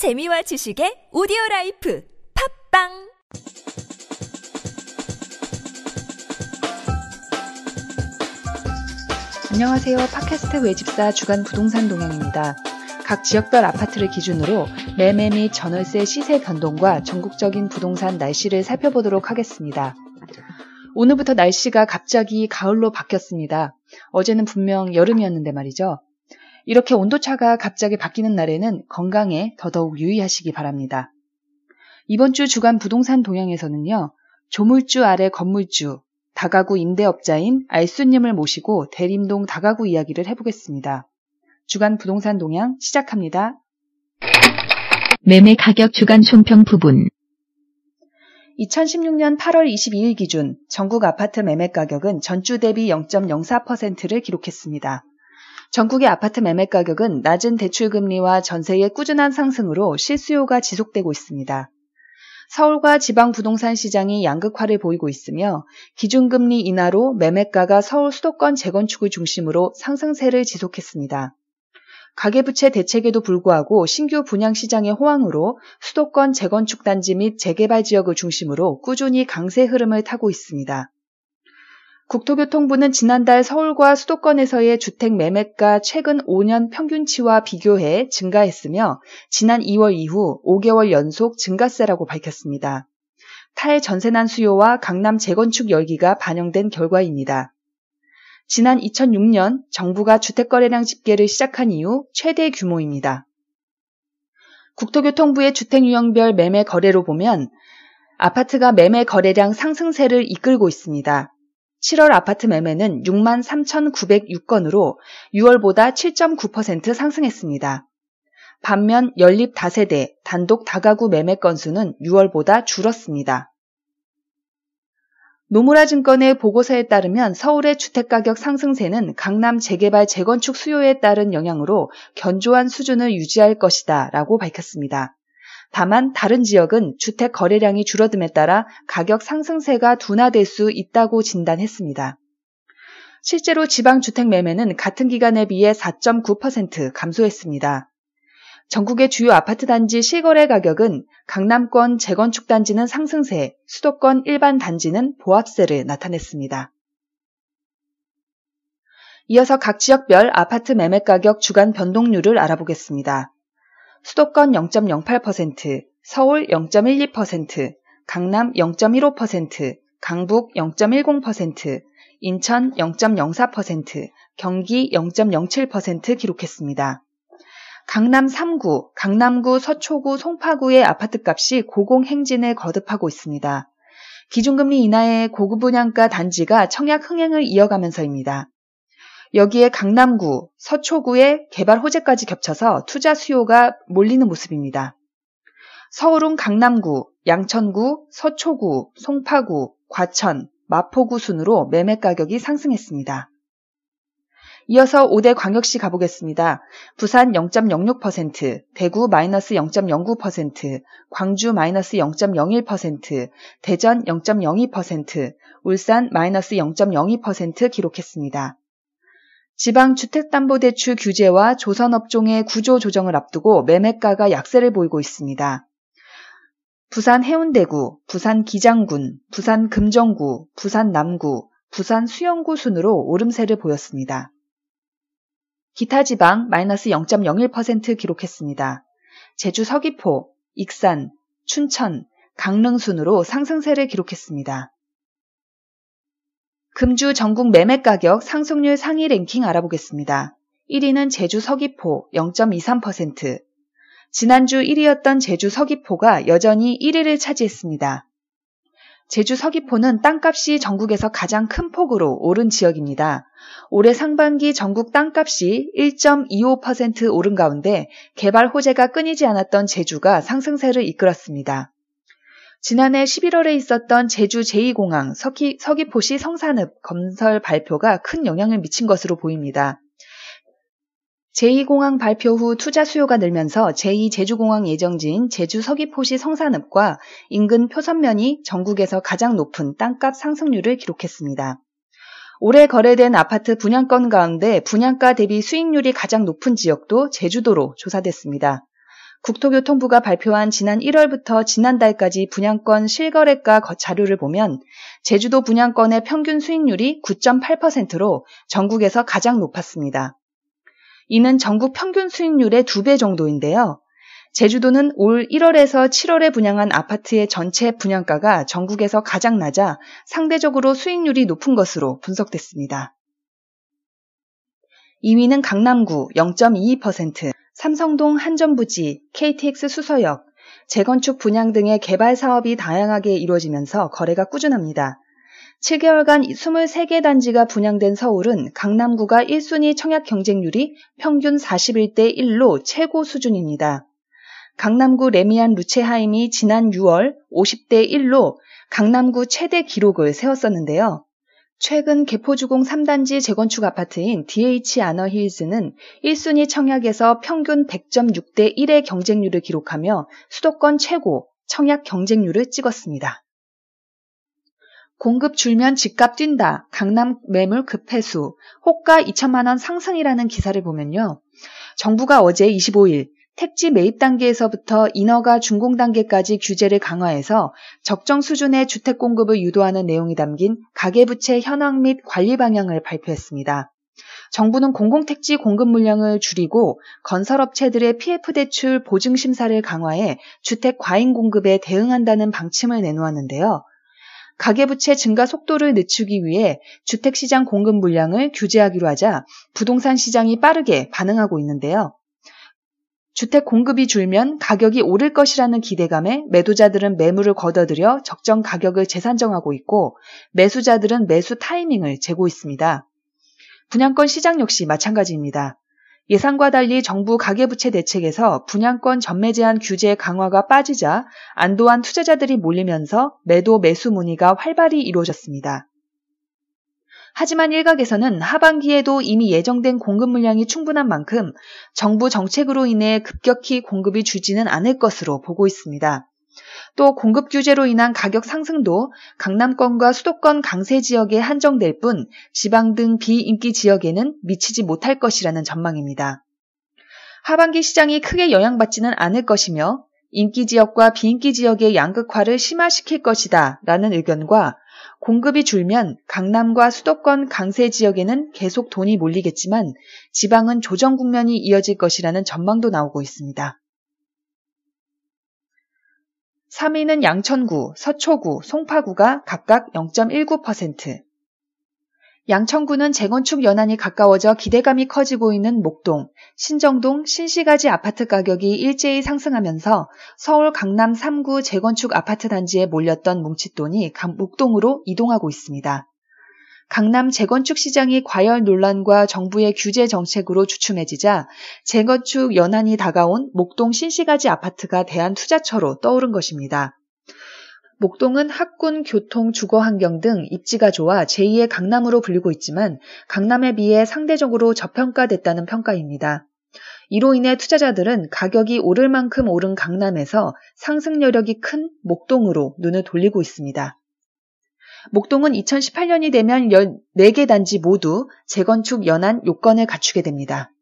재미와 지식의 오디오 라이프 팟빵 안녕하세요. 팟캐스트 외집사 주간 부동산 동향입니다. 각 지역별 아파트를 기준으로 매매 및 전월세 시세 변동과 전국적인 부동산 날씨를 살펴보도록 하겠습니다. 오늘부터 날씨가 갑자기 가을로 바뀌었습니다. 어제는 분명 여름이었는데 말이죠. 이렇게 온도차가 갑자기 바뀌는 날에는 건강에 더더욱 유의하시기 바랍니다. 이번 주 주간 부동산 동향에서는요, 조물주 아래 건물주, 다가구 임대업자인 알수님을 모시고 대림동 다가구 이야기를 해보겠습니다. 주간 부동산 동향 시작합니다. 매매 가격 주간 총평 부분 2016년 8월 22일 기준 전국 아파트 매매 가격은 전주 대비 0.04%를 기록했습니다. 전국의 아파트 매매 가격은 낮은 대출금리와 전세의 꾸준한 상승으로 실수요가 지속되고 있습니다. 서울과 지방 부동산 시장이 양극화를 보이고 있으며 기준금리 인하로 매매가가 서울 수도권 재건축을 중심으로 상승세를 지속했습니다. 가계부채 대책에도 불구하고 신규 분양 시장의 호황으로 수도권 재건축 단지 및 재개발 지역을 중심으로 꾸준히 강세 흐름을 타고 있습니다. 국토교통부는 지난달 서울과 수도권에서의 주택 매매가 최근 5년 평균치와 비교해 증가했으며 지난 2월 이후 5개월 연속 증가세라고 밝혔습니다. 탈전세난 수요와 강남 재건축 열기가 반영된 결과입니다. 지난 2006년 정부가 주택거래량 집계를 시작한 이후 최대 규모입니다. 국토교통부의 주택 유형별 매매 거래로 보면 아파트가 매매 거래량 상승세를 이끌고 있습니다. 7월 아파트 매매는 6만 3,906건으로 6월보다 7.9% 상승했습니다. 반면 연립 다세대, 단독 다가구 매매 건수는 6월보다 줄었습니다. 노무라 증권의 보고서에 따르면 서울의 주택가격 상승세는 강남 재개발 재건축 수요에 따른 영향으로 견조한 수준을 유지할 것이다 라고 밝혔습니다. 다만 다른 지역은 주택 거래량이 줄어듦에 따라 가격 상승세가 둔화될 수 있다고 진단했습니다. 실제로 지방 주택 매매는 같은 기간에 비해 4.9% 감소했습니다. 전국의 주요 아파트 단지 실거래 가격은 강남권 재건축 단지는 상승세, 수도권 일반 단지는 보합세를 나타냈습니다. 이어서 각 지역별 아파트 매매 가격 주간 변동률을 알아보겠습니다. 수도권 0.08%, 서울 0.12%, 강남 0.15%, 강북 0.10%, 인천 0.04%, 경기 0.07% 기록했습니다. 강남 3구, 강남구, 서초구, 송파구의 아파트값이 고공행진을 거듭하고 있습니다. 기준금리 인하의 고급 분양가 단지가 청약 흥행을 이어가면서입니다. 여기에 강남구, 서초구의 개발 호재까지 겹쳐서 투자 수요가 몰리는 모습입니다. 서울은 강남구, 양천구, 서초구, 송파구, 과천, 마포구 순으로 매매 가격이 상승했습니다. 이어서 5대 광역시 가보겠습니다. 부산 0.06%, 대구 마이너스 0.09%, 광주 마이너스 0.01%, 대전 0.02%, 울산 마이너스 0.02% 기록했습니다. 지방 주택담보대출 규제와 조선업종의 구조 조정을 앞두고 매매가가 약세를 보이고 있습니다. 부산 해운대구, 부산 기장군, 부산 금정구, 부산 남구, 부산 수영구 순으로 오름세를 보였습니다. 기타 지방 마이너스 0.01% 기록했습니다. 제주 서귀포, 익산, 춘천, 강릉 순으로 상승세를 기록했습니다. 금주 전국 매매 가격 상승률 상위 랭킹 알아보겠습니다. 1위는 제주 서귀포 0.23%. 지난주 1위였던 제주 서귀포가 여전히 1위를 차지했습니다. 제주 서귀포는 땅값이 전국에서 가장 큰 폭으로 오른 지역입니다. 올해 상반기 전국 땅값이 1.25% 오른 가운데 개발 호재가 끊이지 않았던 제주가 상승세를 이끌었습니다. 지난해 11월에 있었던 제주 제2공항 서기, 서귀포시 성산읍 건설 발표가 큰 영향을 미친 것으로 보입니다. 제2공항 발표 후 투자 수요가 늘면서 제2제주공항 예정지인 제주 서귀포시 성산읍과 인근 표선면이 전국에서 가장 높은 땅값 상승률을 기록했습니다. 올해 거래된 아파트 분양건 가운데 분양가 대비 수익률이 가장 높은 지역도 제주도로 조사됐습니다. 국토교통부가 발표한 지난 1월부터 지난달까지 분양권 실거래가 자료를 보면 제주도 분양권의 평균 수익률이 9.8%로 전국에서 가장 높았습니다. 이는 전국 평균 수익률의 2배 정도인데요. 제주도는 올 1월에서 7월에 분양한 아파트의 전체 분양가가 전국에서 가장 낮아 상대적으로 수익률이 높은 것으로 분석됐습니다. 2위는 강남구 0.22%, 삼성동 한전부지, KTX 수서역, 재건축 분양 등의 개발 사업이 다양하게 이루어지면서 거래가 꾸준합니다. 7개월간 23개 단지가 분양된 서울은 강남구가 1순위 청약 경쟁률이 평균 41대 1로 최고 수준입니다. 강남구 레미안 루체하임이 지난 6월 50대 1로 강남구 최대 기록을 세웠었는데요. 최근 개포주공 3단지 재건축 아파트인 DH 아너힐즈는 1순위 청약에서 평균 100.6대 1의 경쟁률을 기록하며 수도권 최고 청약 경쟁률을 찍었습니다. 공급 줄면 집값 뛴다. 강남 매물 급회수. 호가 2천만 원 상승이라는 기사를 보면요. 정부가 어제 25일 택지 매입 단계에서부터 인허가 준공 단계까지 규제를 강화해서 적정 수준의 주택 공급을 유도하는 내용이 담긴 가계부채 현황 및 관리 방향을 발표했습니다. 정부는 공공택지 공급 물량을 줄이고 건설업체들의 PF 대출 보증 심사를 강화해 주택 과잉 공급에 대응한다는 방침을 내놓았는데요. 가계부채 증가 속도를 늦추기 위해 주택시장 공급 물량을 규제하기로 하자 부동산 시장이 빠르게 반응하고 있는데요. 주택 공급이 줄면 가격이 오를 것이라는 기대감에 매도자들은 매물을 걷어들여 적정 가격을 재산정하고 있고 매수자들은 매수 타이밍을 재고 있습니다. 분양권 시장 역시 마찬가지입니다. 예상과 달리 정부 가계부채 대책에서 분양권 전매 제한 규제 강화가 빠지자 안도한 투자자들이 몰리면서 매도 매수 문의가 활발히 이루어졌습니다. 하지만 일각에서는 하반기에도 이미 예정된 공급 물량이 충분한 만큼 정부 정책으로 인해 급격히 공급이 줄지는 않을 것으로 보고 있습니다. 또 공급 규제로 인한 가격 상승도 강남권과 수도권 강세 지역에 한정될 뿐 지방 등 비인기 지역에는 미치지 못할 것이라는 전망입니다. 하반기 시장이 크게 영향받지는 않을 것이며 인기 지역과 비인기 지역의 양극화를 심화시킬 것이다 라는 의견과 공급이 줄면 강남과 수도권 강세 지역에는 계속 돈이 몰리겠지만 지방은 조정 국면이 이어질 것이라는 전망도 나오고 있습니다. 3위는 양천구, 서초구, 송파구가 각각 0.19%. 양천구는 재건축 연한이 가까워져 기대감이 커지고 있는 목동, 신정동, 신시가지 아파트 가격이 일제히 상승하면서 서울 강남 3구 재건축 아파트 단지에 몰렸던 뭉칫돈이 목동으로 이동하고 있습니다. 강남 재건축 시장이 과열 논란과 정부의 규제 정책으로 주춤해지자 재건축 연한이 다가온 목동 신시가지 아파트가 대한 투자처로 떠오른 것입니다. 목동은 학군, 교통, 주거 환경 등 입지가 좋아 제2의 강남으로 불리고 있지만 강남에 비해 상대적으로 저평가됐다는 평가입니다. 이로 인해 투자자들은 가격이 오를 만큼 오른 강남에서 상승 여력이 큰 목동으로 눈을 돌리고 있습니다. 목동은 2018년이 되면 14개 단지 모두 재건축 연한 요건을 갖추게 됩니다.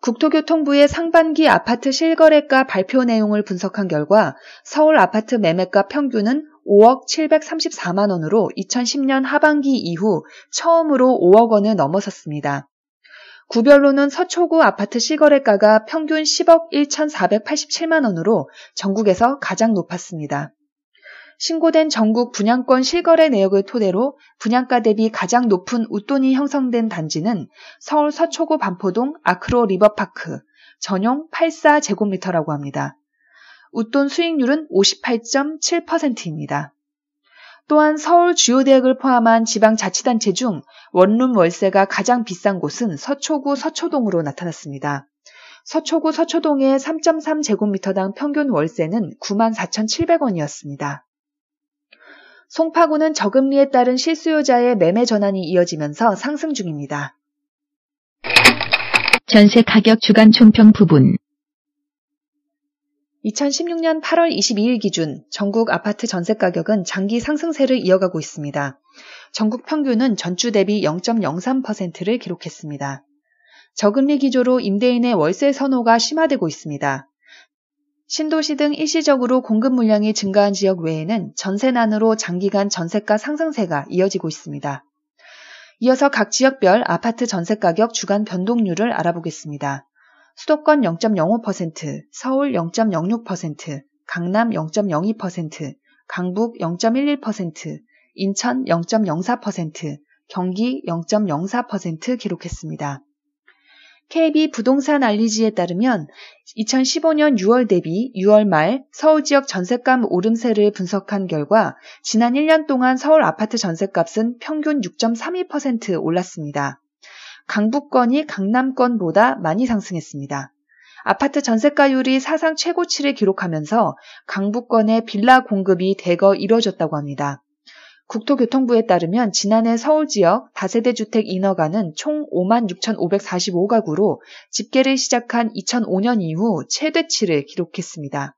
국토교통부의 상반기 아파트 실거래가 발표 내용을 분석한 결과 서울 아파트 매매가 평균은 5억 734만 원으로 2010년 하반기 이후 처음으로 5억 원을 넘어섰습니다. 구별로는 서초구 아파트 실거래가가 평균 10억 1,487만 원으로 전국에서 가장 높았습니다. 신고된 전국 분양권 실거래 내역을 토대로 분양가 대비 가장 높은 웃돈이 형성된 단지는 서울 서초구 반포동 아크로 리버파크 전용 84제곱미터라고 합니다. 웃돈 수익률은 58.7%입니다. 또한 서울 주요 대학을 포함한 지방자치단체 중 원룸 월세가 가장 비싼 곳은 서초구 서초동으로 나타났습니다. 서초구 서초동의 3.3제곱미터당 평균 월세는 94,700원이었습니다. 송파구는 저금리에 따른 실수요자의 매매 전환이 이어지면서 상승 중입니다. 전세 가격 주간 총평 부분 2016년 8월 22일 기준 전국 아파트 전세 가격은 장기 상승세를 이어가고 있습니다. 전국 평균은 전주 대비 0.03%를 기록했습니다. 저금리 기조로 임대인의 월세 선호가 심화되고 있습니다. 신도시 등 일시적으로 공급 물량이 증가한 지역 외에는 전세난으로 장기간 전세가 상승세가 이어지고 있습니다. 이어서 각 지역별 아파트 전세 가격 주간 변동률을 알아보겠습니다. 수도권 0.05%, 서울 0.06%, 강남 0.02%, 강북 0.11%, 인천 0.04%, 경기 0.04% 기록했습니다. KB 부동산 알리지에 따르면 2015년 6월 대비 6월 말 서울 지역 전셋값 오름세를 분석한 결과 지난 1년 동안 서울 아파트 전셋값은 평균 6.32% 올랐습니다. 강북권이 강남권보다 많이 상승했습니다. 아파트 전세가율이 사상 최고치를 기록하면서 강북권의 빌라 공급이 대거 이뤄졌다고 합니다. 국토교통부에 따르면 지난해 서울 지역 다세대 주택 인허가는 총 5만 6,545가구로 집계를 시작한 2005년 이후 최대치를 기록했습니다.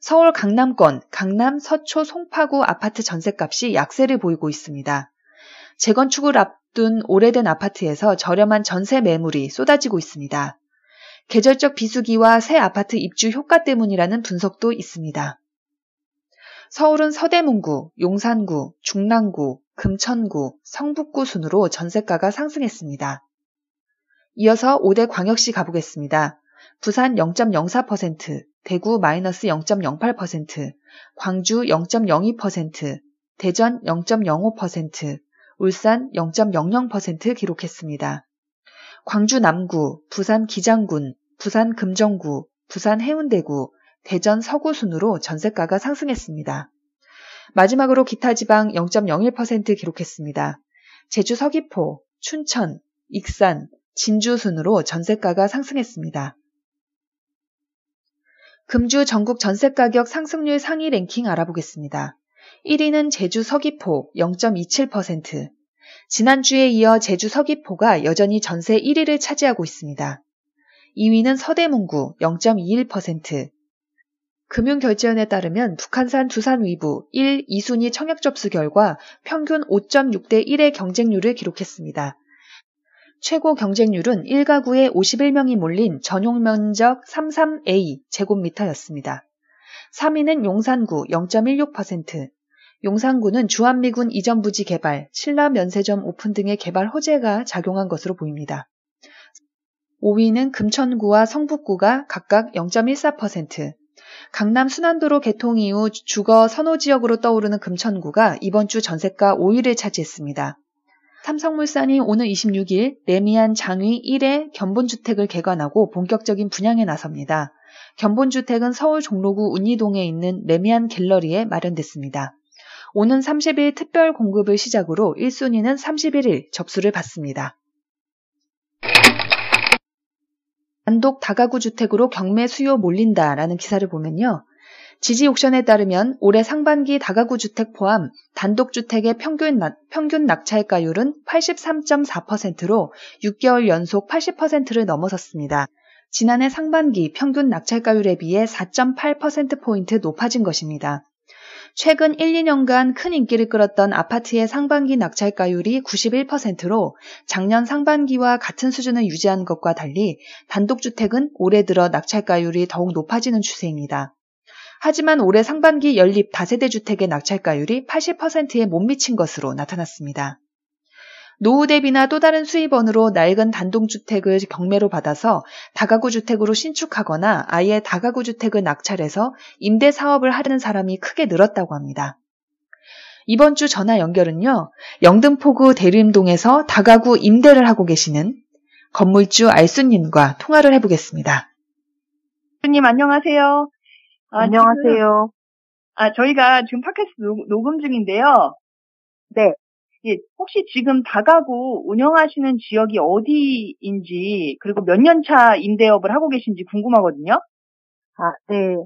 서울 강남권, 강남 서초 송파구 아파트 전셋값이 약세를 보이고 있습니다. 재건축을 앞둔 오래된 아파트에서 저렴한 전세 매물이 쏟아지고 있습니다. 계절적 비수기와 새 아파트 입주 효과 때문이라는 분석도 있습니다. 서울은 서대문구, 용산구, 중랑구, 금천구, 성북구 순으로 전세가가 상승했습니다. 이어서 5대 광역시 가보겠습니다. 부산 0.04%, 대구 마이너스 0.08%, 광주 0.02%, 대전 0.05%, 울산 0.00% 기록했습니다. 광주 남구, 부산 기장군, 부산 금정구, 부산 해운대구, 대전 서구 순으로 전세가가 상승했습니다. 마지막으로 기타 지방 0.01% 기록했습니다. 제주 서귀포, 춘천, 익산, 진주 순으로 전세가가 상승했습니다. 금주 전국 전세가격 상승률 상위 랭킹 알아보겠습니다. 1위는 제주 서귀포 0.27%. 지난주에 이어 제주 서귀포가 여전히 전세 1위를 차지하고 있습니다. 2위는 서대문구 0.21%, 금융결제원에 따르면 북한산 두산 위부 1, 2순위 청약 접수 결과 평균 5.6대 1의 경쟁률을 기록했습니다. 최고 경쟁률은 1가구에 51명이 몰린 전용 면적 33A 제곱미터였습니다. 3위는 용산구 0.16%, 용산구는 주한미군 이전 부지 개발, 신라 면세점 오픈 등의 개발 호재가 작용한 것으로 보입니다. 5위는 금천구와 성북구가 각각 0.14%, 강남 순환도로 개통 이후 주거 선호 지역으로 떠오르는 금천구가 이번 주 전세가 5위를 차지했습니다. 삼성물산이 오늘 26일 레미안 장위 1회 견본주택을 개관하고 본격적인 분양에 나섭니다. 견본주택은 서울 종로구 운이동에 있는 레미안 갤러리에 마련됐습니다. 오는 30일 특별 공급을 시작으로 1순위는 31일 접수를 받습니다. 단독 다가구 주택으로 경매 수요 몰린다라는 기사를 보면요. 지지 옥션에 따르면 올해 상반기 다가구 주택 포함 단독 주택의 평균, 낙, 평균 낙찰가율은 83.4%로 6개월 연속 80%를 넘어섰습니다. 지난해 상반기 평균 낙찰가율에 비해 4.8%포인트 높아진 것입니다. 최근 1, 2년간 큰 인기를 끌었던 아파트의 상반기 낙찰가율이 91%로 작년 상반기와 같은 수준을 유지한 것과 달리 단독주택은 올해 들어 낙찰가율이 더욱 높아지는 추세입니다. 하지만 올해 상반기 연립 다세대 주택의 낙찰가율이 80%에 못 미친 것으로 나타났습니다. 노후 대비나 또 다른 수입원으로 낡은 단독주택을 경매로 받아서 다가구 주택으로 신축하거나 아예 다가구 주택을 낙찰해서 임대 사업을 하려는 사람이 크게 늘었다고 합니다. 이번 주 전화 연결은요, 영등포구 대림동에서 다가구 임대를 하고 계시는 건물주 알순님과 통화를 해보겠습니다. 님 안녕하세요. 아, 안녕하세요. 지금, 아, 저희가 지금 팟캐스트 녹음 중인데요. 네. 예, 혹시 지금 다가구 운영하시는 지역이 어디인지 그리고 몇 년 차 임대업을 하고 계신지 궁금하거든요. 아, 네.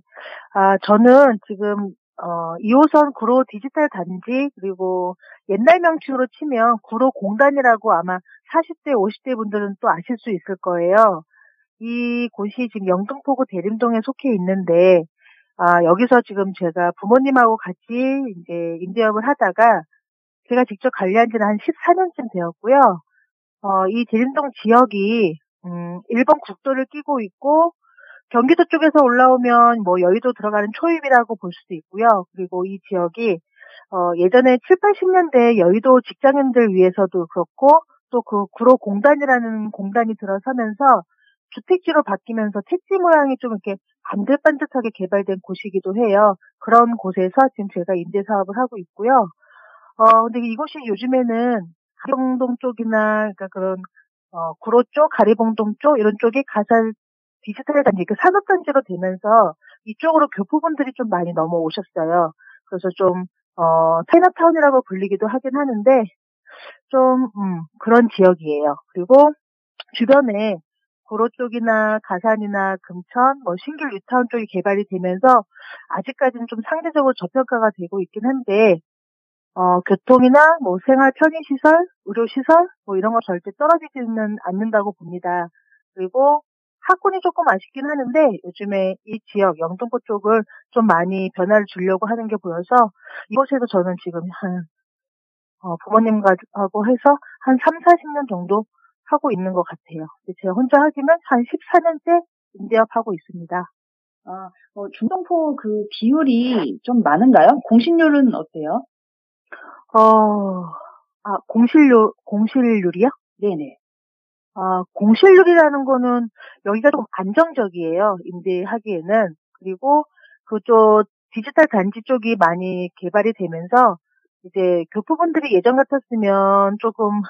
아, 저는 지금 어, 2호선 구로 디지털 단지 그리고 옛날 명칭으로 치면 구로 공단이라고 아마 40대, 50대 분들은 또 아실 수 있을 거예요. 이 곳이 지금 영등포구 대림동에 속해 있는데 아, 여기서 지금 제가 부모님하고 같이 이제 임대업을 하다가 제가 직접 관리한 지는 한 14년쯤 되었고요. 어, 이 대림동 지역이 음, 일본 국도를 끼고 있고 경기도 쪽에서 올라오면 뭐 여의도 들어가는 초입이라고 볼 수도 있고요. 그리고 이 지역이 어, 예전에 7, 80년대 여의도 직장인들 위해서도 그렇고 또 그 구로 공단이라는 공단이 들어서면서 주택지로 바뀌면서 택지 모양이 좀 이렇게 반들반듯하게 개발된 곳이기도 해요. 그런 곳에서 지금 제가 임대 사업을 하고 있고요. 어, 근데 이곳이 요즘에는 가리봉동 쪽이나 그러니까 그런 어, 구로 쪽, 가리봉동 쪽 이런 쪽이 가살 디지털 단지, 그 산업단지로 되면서 이쪽으로 교포분들이 좀 많이 넘어오셨어요. 그래서 좀, 어, 차이나타운이라고 불리기도 하긴 하는데, 좀, 음, 그런 지역이에요. 그리고 주변에 구로 쪽이나 가산이나 금천, 뭐 신길 뉴타운 쪽이 개발이 되면서 아직까지는 좀 상대적으로 저평가가 되고 있긴 한데, 어, 교통이나 뭐 생활 편의시설, 의료시설, 뭐 이런 거 절대 떨어지지는 않는다고 봅니다. 그리고 학군이 조금 아쉽긴 하는데 요즘에 이 지역 영등포 쪽을 좀 많이 변화를 주려고 하는 게 보여서 이곳에서 저는 지금 한 어, 부모님하고 해서 한 3, 40년 정도 하고 있는 것 같아요. 제가 혼자 하기는 한 14년째 임대업 하고 있습니다. 아, 어, 중동포 그 비율이 좀 많은가요? 공신률은 어때요? 어, 아, 공실률, 공실률이요? 네네. 아, 공실률이라는 거는 여기가 좀 안정적이에요. 임대하기에는. 그리고 그쪽 디지털 단지 쪽이 많이 개발이 되면서 이제 교포분들이 예전 같았으면 조금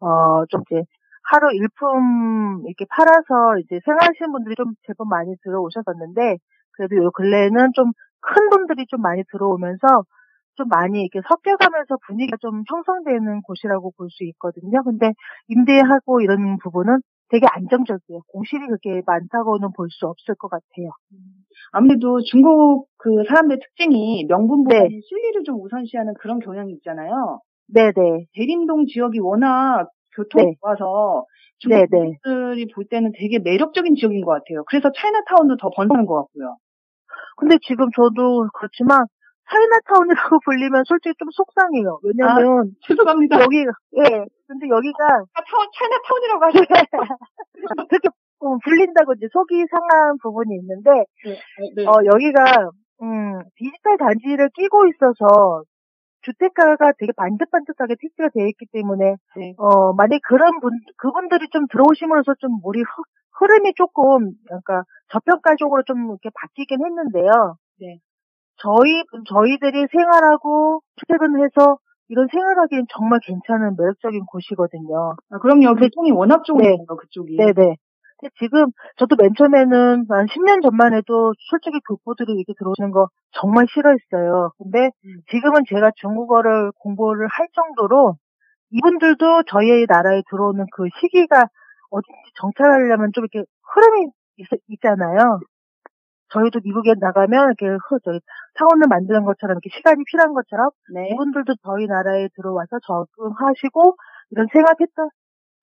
어 좀 이제 하루 일품 이렇게 팔아서 이제 생활하시는 분들이 좀 제법 많이 들어오셨었는데 그래도 요 근래에는 좀 큰 분들이 좀 많이 들어오면서 좀 많이 이렇게 섞여가면서 분위기가 좀 형성되는 곳이라고 볼 수 있거든요. 근데 임대하고 이런 부분은 되게 안정적이에요. 공실이 그렇게 많다고는 볼 수 없을 것 같아요. 아무래도 중국 그 사람들의 특징이 명분보다는 네. 실리를 좀 우선시하는 그런 경향이 있잖아요. 네네. 대림동 지역이 워낙 교통이 네. 좋아서. 중국인들이 볼 때는 되게 매력적인 지역인 것 같아요. 그래서 차이나타운도 더 번성하는 것 같고요. 근데 지금 저도 그렇지만 차이나타운이라고 불리면 솔직히 좀 속상해요. 왜냐면 죄송합니다. 여기 예. 근데 여기가 아, 타운, 차이나타운이라고 하시네. 그렇게 좀 불린다고 이제 속이 상한 부분이 있는데 네. 어 여기가 음 디지털 단지를 끼고 있어서 주택가가 되게 반듯반듯하게 택지가 되어 있기 때문에 네. 어 만약 그런 분 그분들이 좀 들어오심으로써 좀 우리 흐, 흐름이 조금 그러니까 저평가 쪽으로 좀 이렇게 바뀌긴 했는데요. 네. 저희 저희들이 생활하고 출퇴근해서 이런 생활하기엔 정말 괜찮은 매력적인 곳이거든요. 아, 그럼요. 교통이 워낙 좋으니까요, 네. 그쪽이. 네네. 근데 지금 저도 맨 처음에는 한 10년 전만 해도 솔직히 교포들이 이렇게 들어오는 거 정말 싫어했어요. 근데 음. 지금은 제가 중국어를 공부를 할 정도로 이분들도 저희 나라에 들어오는 그 시기가 어딘지 정찰하려면 좀 이렇게 흐름이 있, 잖아요 저희도 미국에 나가면 이렇게 흐, 저기 사원을 만드는 것처럼 이렇게 시간이 필요한 것처럼 네. 이분들도 저희 나라에 들어와서 적응하시고 이런 생활 패턴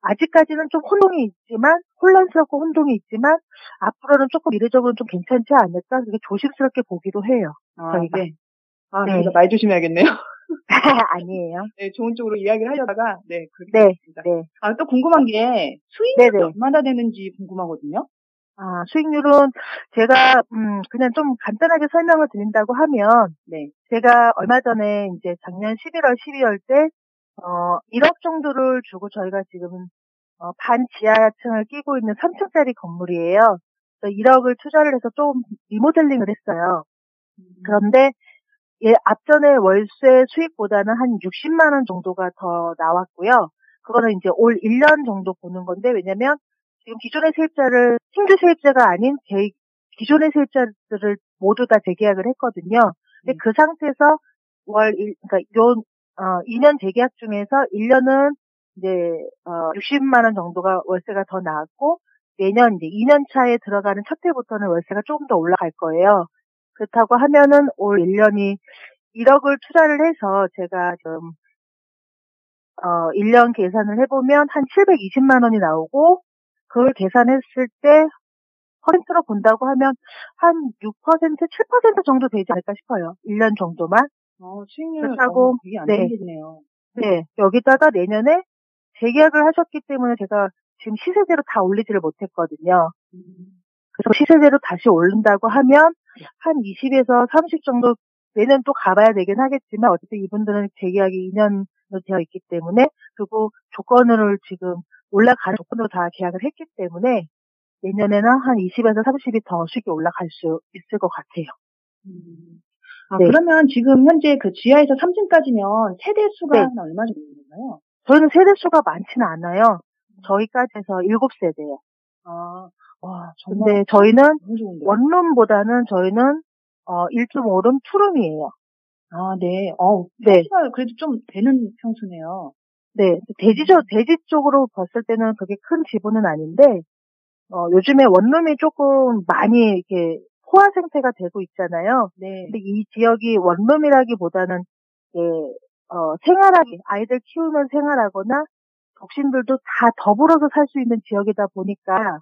아직까지는 좀 혼동이 있지만 혼란스럽고 혼동이 있지만 앞으로는 조금 이례적으로 좀 괜찮지 않을까 그렇게 조심스럽게 보기도 해요. 아, 저희가. 네. 아, 네. 말 조심해야겠네요. 아니에요. 네, 좋은 쪽으로 이야기를 하려다가, 네, 그렇게 네, 됐습니다. 네. 아, 또 궁금한 게, 수익률이 네네. 얼마나 되는지 궁금하거든요. 아, 수익률은 제가 음 그냥 좀 간단하게 설명을 드린다고 하면 네. 제가 얼마 전에 이제 작년 11월, 12월 때 어, 1억 정도를 주고 저희가 지금 어, 반 지하층을 끼고 있는 3층짜리 건물이에요. 그래서 1억을 투자를 해서 좀 리모델링을 했어요. 그런데 예, 앞전에 월세 수익보다는 한 60만 원 정도가 더 나왔고요. 그거는 이제 올 1년 정도 보는 건데 왜냐면 지금 기존의 세입자를 신규 세입자가 아닌 제 기존의 세입자들을 모두 다 재계약을 했거든요. 근데 음. 그 상태에서 월 일, 그러니까 요 어, 2년 재계약 중에서 1년은 이제 어, 60만 원 정도가 월세가 더 나왔고 내년 이제 2년 차에 들어가는 첫 해부터는 월세가 조금 더 올라갈 거예요. 그렇다고 하면은 올 1년이 1억을 투자를 해서 제가 좀 어, 1년 계산을 해보면 한 720만 원이 나오고 그걸 계산했을 때 퍼센트로 본다고 하면 한 6%, 7% 정도 되지 않을까 싶어요. 1년 정도만. 어, 수익률 그렇다고, 어, 되게 네. 안정적이네요. 네. 여기다가 내년에 재계약을 하셨기 때문에 제가 지금 시세대로 다 올리지를 못했거든요. 그래서 시세대로 다시 오른다고 하면 한 20에서 30 정도 내년 또 가봐야 되긴 하겠지만 어쨌든 이분들은 재계약이 2년으로 되어 있기 때문에 그리고 조건을 지금 올라가는 조건으로 다 계약을 했기 때문에 내년에는 한 20에서 30이 더 쉽게 올라갈 수 있을 것 같아요. 아, 네. 그러면 지금 현재 그 지하에서 3층까지면 세대 수가 네. 한 얼마 정도 되나요? 저희는 세대 수가 많지는 않아요. 저희까지 해서 7세대예요. 아, 와, 정말 근데 저희는. 원룸보다는 저희는 어 1.5룸 투룸이에요. 아, 네. 어, 네. 평수가 그래도 좀 되는 평수네요. 네. 대지죠, 대지 쪽으로 봤을 때는 그게 큰 지분은 아닌데, 어, 요즘에 원룸이 조금 많이 이렇게 포화 생태가 되고 있잖아요. 네. 근데 이 지역이 원룸이라기보다는, 예, 어, 생활하기, 아이들 키우면 생활하거나, 독신들도 다 더불어서 살 수 있는 지역이다 보니까,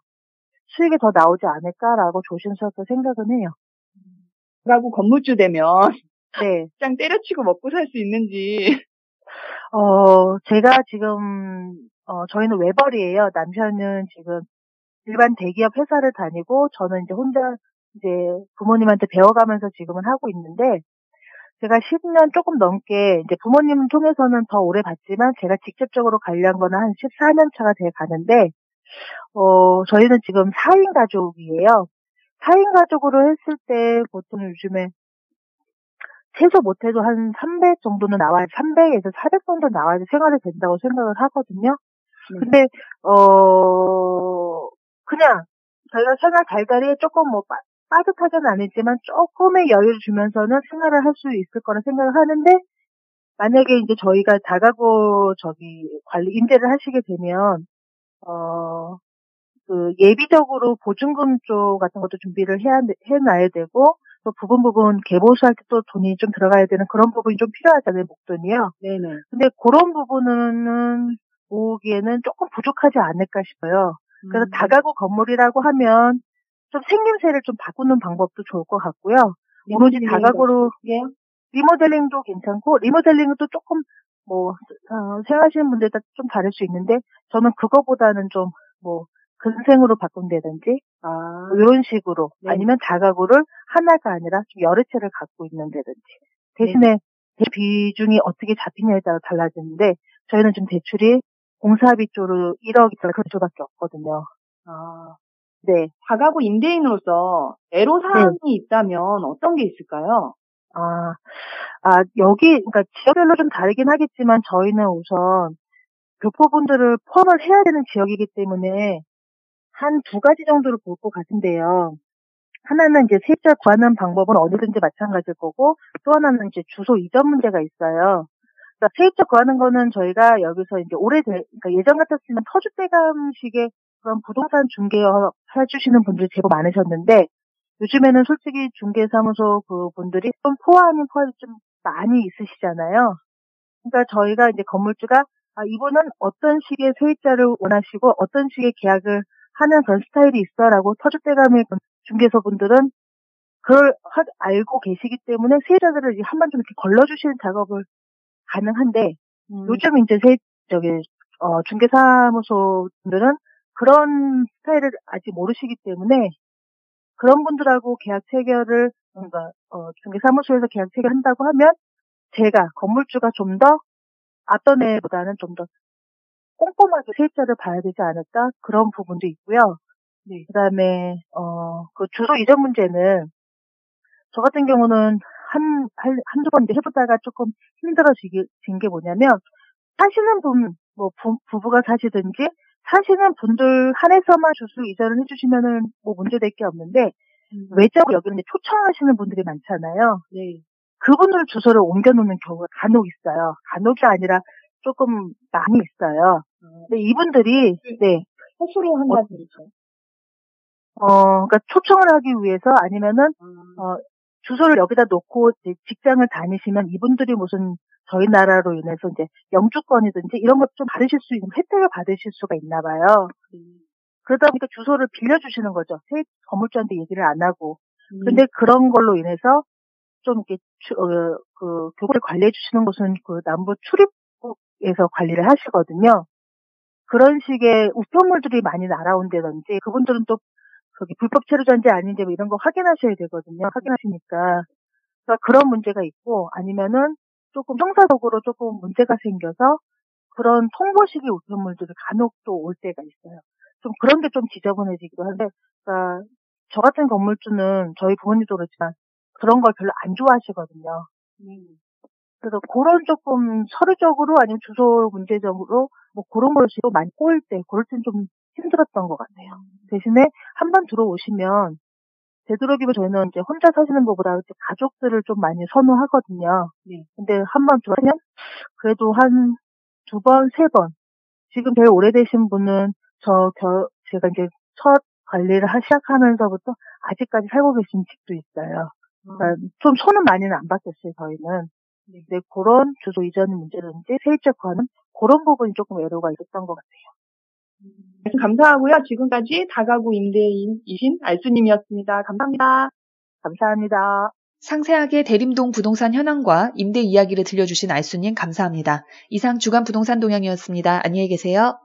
수익이 더 나오지 않을까라고 조심스럽게 생각은 해요. 라고 건물주 되면 네. 그냥 때려치고 먹고 살 수 있는지. 어, 제가 지금, 어, 저희는 외벌이에요. 남편은 지금 일반 대기업 회사를 다니고, 저는 이제 혼자 이제 부모님한테 배워가면서 지금은 하고 있는데, 제가 10년 조금 넘게 이제 부모님 통해서는 더 오래 봤지만, 제가 직접적으로 관리한 거는 한 14년 차가 돼 가는데, 어, 저희는 지금 4인 가족이에요. 4인 가족으로 했을 때 보통 요즘에 최소 못해도 한 300 정도는 나와야 300에서 400 정도 나와야 생활이 된다고 생각을 하거든요. 네. 근데 어 그냥 저희가 생활 달달이 조금 뭐 빠, 빠듯하진 아니지만 조금의 여유를 주면서는 생활을 할 수 있을 거라 생각을 하는데 만약에 이제 저희가 다가구 저기 관리 임대를 하시게 되면 어 그 예비적으로 보증금 쪽 같은 것도 준비를 해야 해놔야 되고 또 부분 부분 개보수할 때 또 돈이 좀 들어가야 되는 그런 부분이 좀 필요하잖아요 목돈이요. 네네. 근데 그런 부분은 모으기에는 조금 부족하지 않을까 싶어요. 그래서 음. 다가구 건물이라고 하면 좀 생김새를 좀 바꾸는 방법도 좋을 것 같고요. 오로지 다가구로 예. 리모델링도 괜찮고 리모델링은 또 조금 뭐 어, 생각하시는 분들에 따라 좀 다를 수 있는데 저는 그거보다는 좀 뭐 근생으로 바꾼다든지 아, 뭐 이런 식으로 네. 아니면 다가구를 하나가 아니라 좀 여러 채를 갖고 있는다든지 대신에 대 비중이 어떻게 잡히냐에 따라 달라지는데 저희는 좀 대출이 공사비 쪽으로 1억이 그런 쪽밖에 없거든요. 아, 네. 다가구 임대인으로서 애로사항이 있다면 어떤 게 있을까요? 아, 아, 여기, 그러니까 지역별로 좀 다르긴 하겠지만 저희는 우선 교포분들을 포함을 해야 되는 지역이기 때문에 한 두 가지 정도를 볼것 같은데요. 하나는 이제 세입자 구하는 방법은 어디든지 마찬가지일 거고 또 하나는 이제 주소 이전 문제가 있어요. 그러니까 세입자 구하는 거는 저희가 여기서 이제 오래돼, 그러니까 예전 같았으면 터줏대감식의 그런 부동산 중개업 해주시는 분들이 제법 많으셨는데 요즘에는 솔직히 중개사무소 그 분들이 좀 포화 아닌 포화도 좀 많이 있으시잖아요. 그러니까 저희가 이제 건물주가 아, 이분은 어떤 식의 세입자를 원하시고 어떤 식의 계약을 하는 그런 스타일이 있어라고 터줏대감의 그 중개소 분들은 그걸 하- 알고 계시기 때문에 세입자들을 이제 한번 좀 이렇게 걸러주시는 작업을 가능한데 음. 요즘 이제 세 저기 어 중개사무소 분들은 그런 스타일을 아직 모르시기 때문에 그런 분들하고 계약 체결을 뭔가 어 중개사무소에서 계약 체결한다고 하면 제가 건물주가 좀 더 앞던 해보다는 좀 더 꼼꼼하게 세입자를 봐야 되지 않을까 그런 부분도 있고요. 네. 그다음에 어그 주소 이전 문제는 저 같은 경우는 한, 한, 한두 번 이제 해보다가 조금 힘들어진 게 뭐냐면, 사시는 분, 뭐, 부, 부부가 사시든지, 사시는 분들 한해서만 주소 이전을 해주시면은 뭐 문제될 게 없는데, 외적으로 여기는 초청하시는 분들이 많잖아요. 네. 그분들 주소를 옮겨놓는 경우가 간혹 있어요. 간혹이 아니라 조금 많이 있어요. 근데 이분들이, 네, 허수로 한다는 거죠. 어, 그러니까 초청을 하기 위해서 아니면은 어, 주소를 여기다 놓고 직장을 다니시면 이분들이 무슨 저희 나라로 인해서 이제 영주권이든지 이런 것 좀 받으실 수 있는 혜택을 받으실 수가 있나 봐요. 그러다 보니까 주소를 빌려주시는 거죠. 세 건물주한테 얘기를 안 하고. 음. 근데 그런 걸로 인해서 좀 이렇게 추- 어, 그 교구를 관리해 주시는 곳은 그 남부 출입국에서 관리를 하시거든요. 그런 식의 우편물들이 많이 날아온다든지 그분들은 또 거기 불법 체류자인지 아닌지 뭐 이런 거 확인하셔야 되거든요. 확인하시니까 그러니까 그런 문제가 있고 아니면은 조금 형사적으로 조금 문제가 생겨서 그런 통보식의 우편물들이 간혹 또 올 때가 있어요. 좀 그런 게 좀 지저분해지기도 한데, 그러니까 저 같은 건물주는 저희 부모님도 그렇지만 그런 걸 별로 안 좋아하시거든요. 그래서 그런 조금 서류적으로 아니면 주소 문제적으로 뭐 그런 것이 또 많이 꼬일 때, 그럴 땐 좀 힘들었던 것 같아요. 대신에 한 번 들어오시면 되도록이면 저희는 이제 혼자 사시는 것보다 이제 가족들을 좀 많이 선호하거든요. 네. 근데 한 번 들어오면 그래도 한 두 번, 세 번. 지금 제일 오래되신 분은 저, 겨, 제가 이제 첫 관리를 하- 시작하면서부터 아직까지 살고 계신 집도 있어요. 그러니까 좀 손은 많이는 안 바뀌었어요, 저희는. 근데 그런 주소 이전 문제라든지 세입자 권은 그런 부분이 조금 애로가 있었던 것 같아요. 말씀 감사하고요. 지금까지 다가구 임대인이신 알수님이었습니다. 감사합니다. 감사합니다. 상세하게 대림동 부동산 현황과 임대 이야기를 들려주신 알수님 감사합니다. 이상 주간 부동산 동향이었습니다. 안녕히 계세요.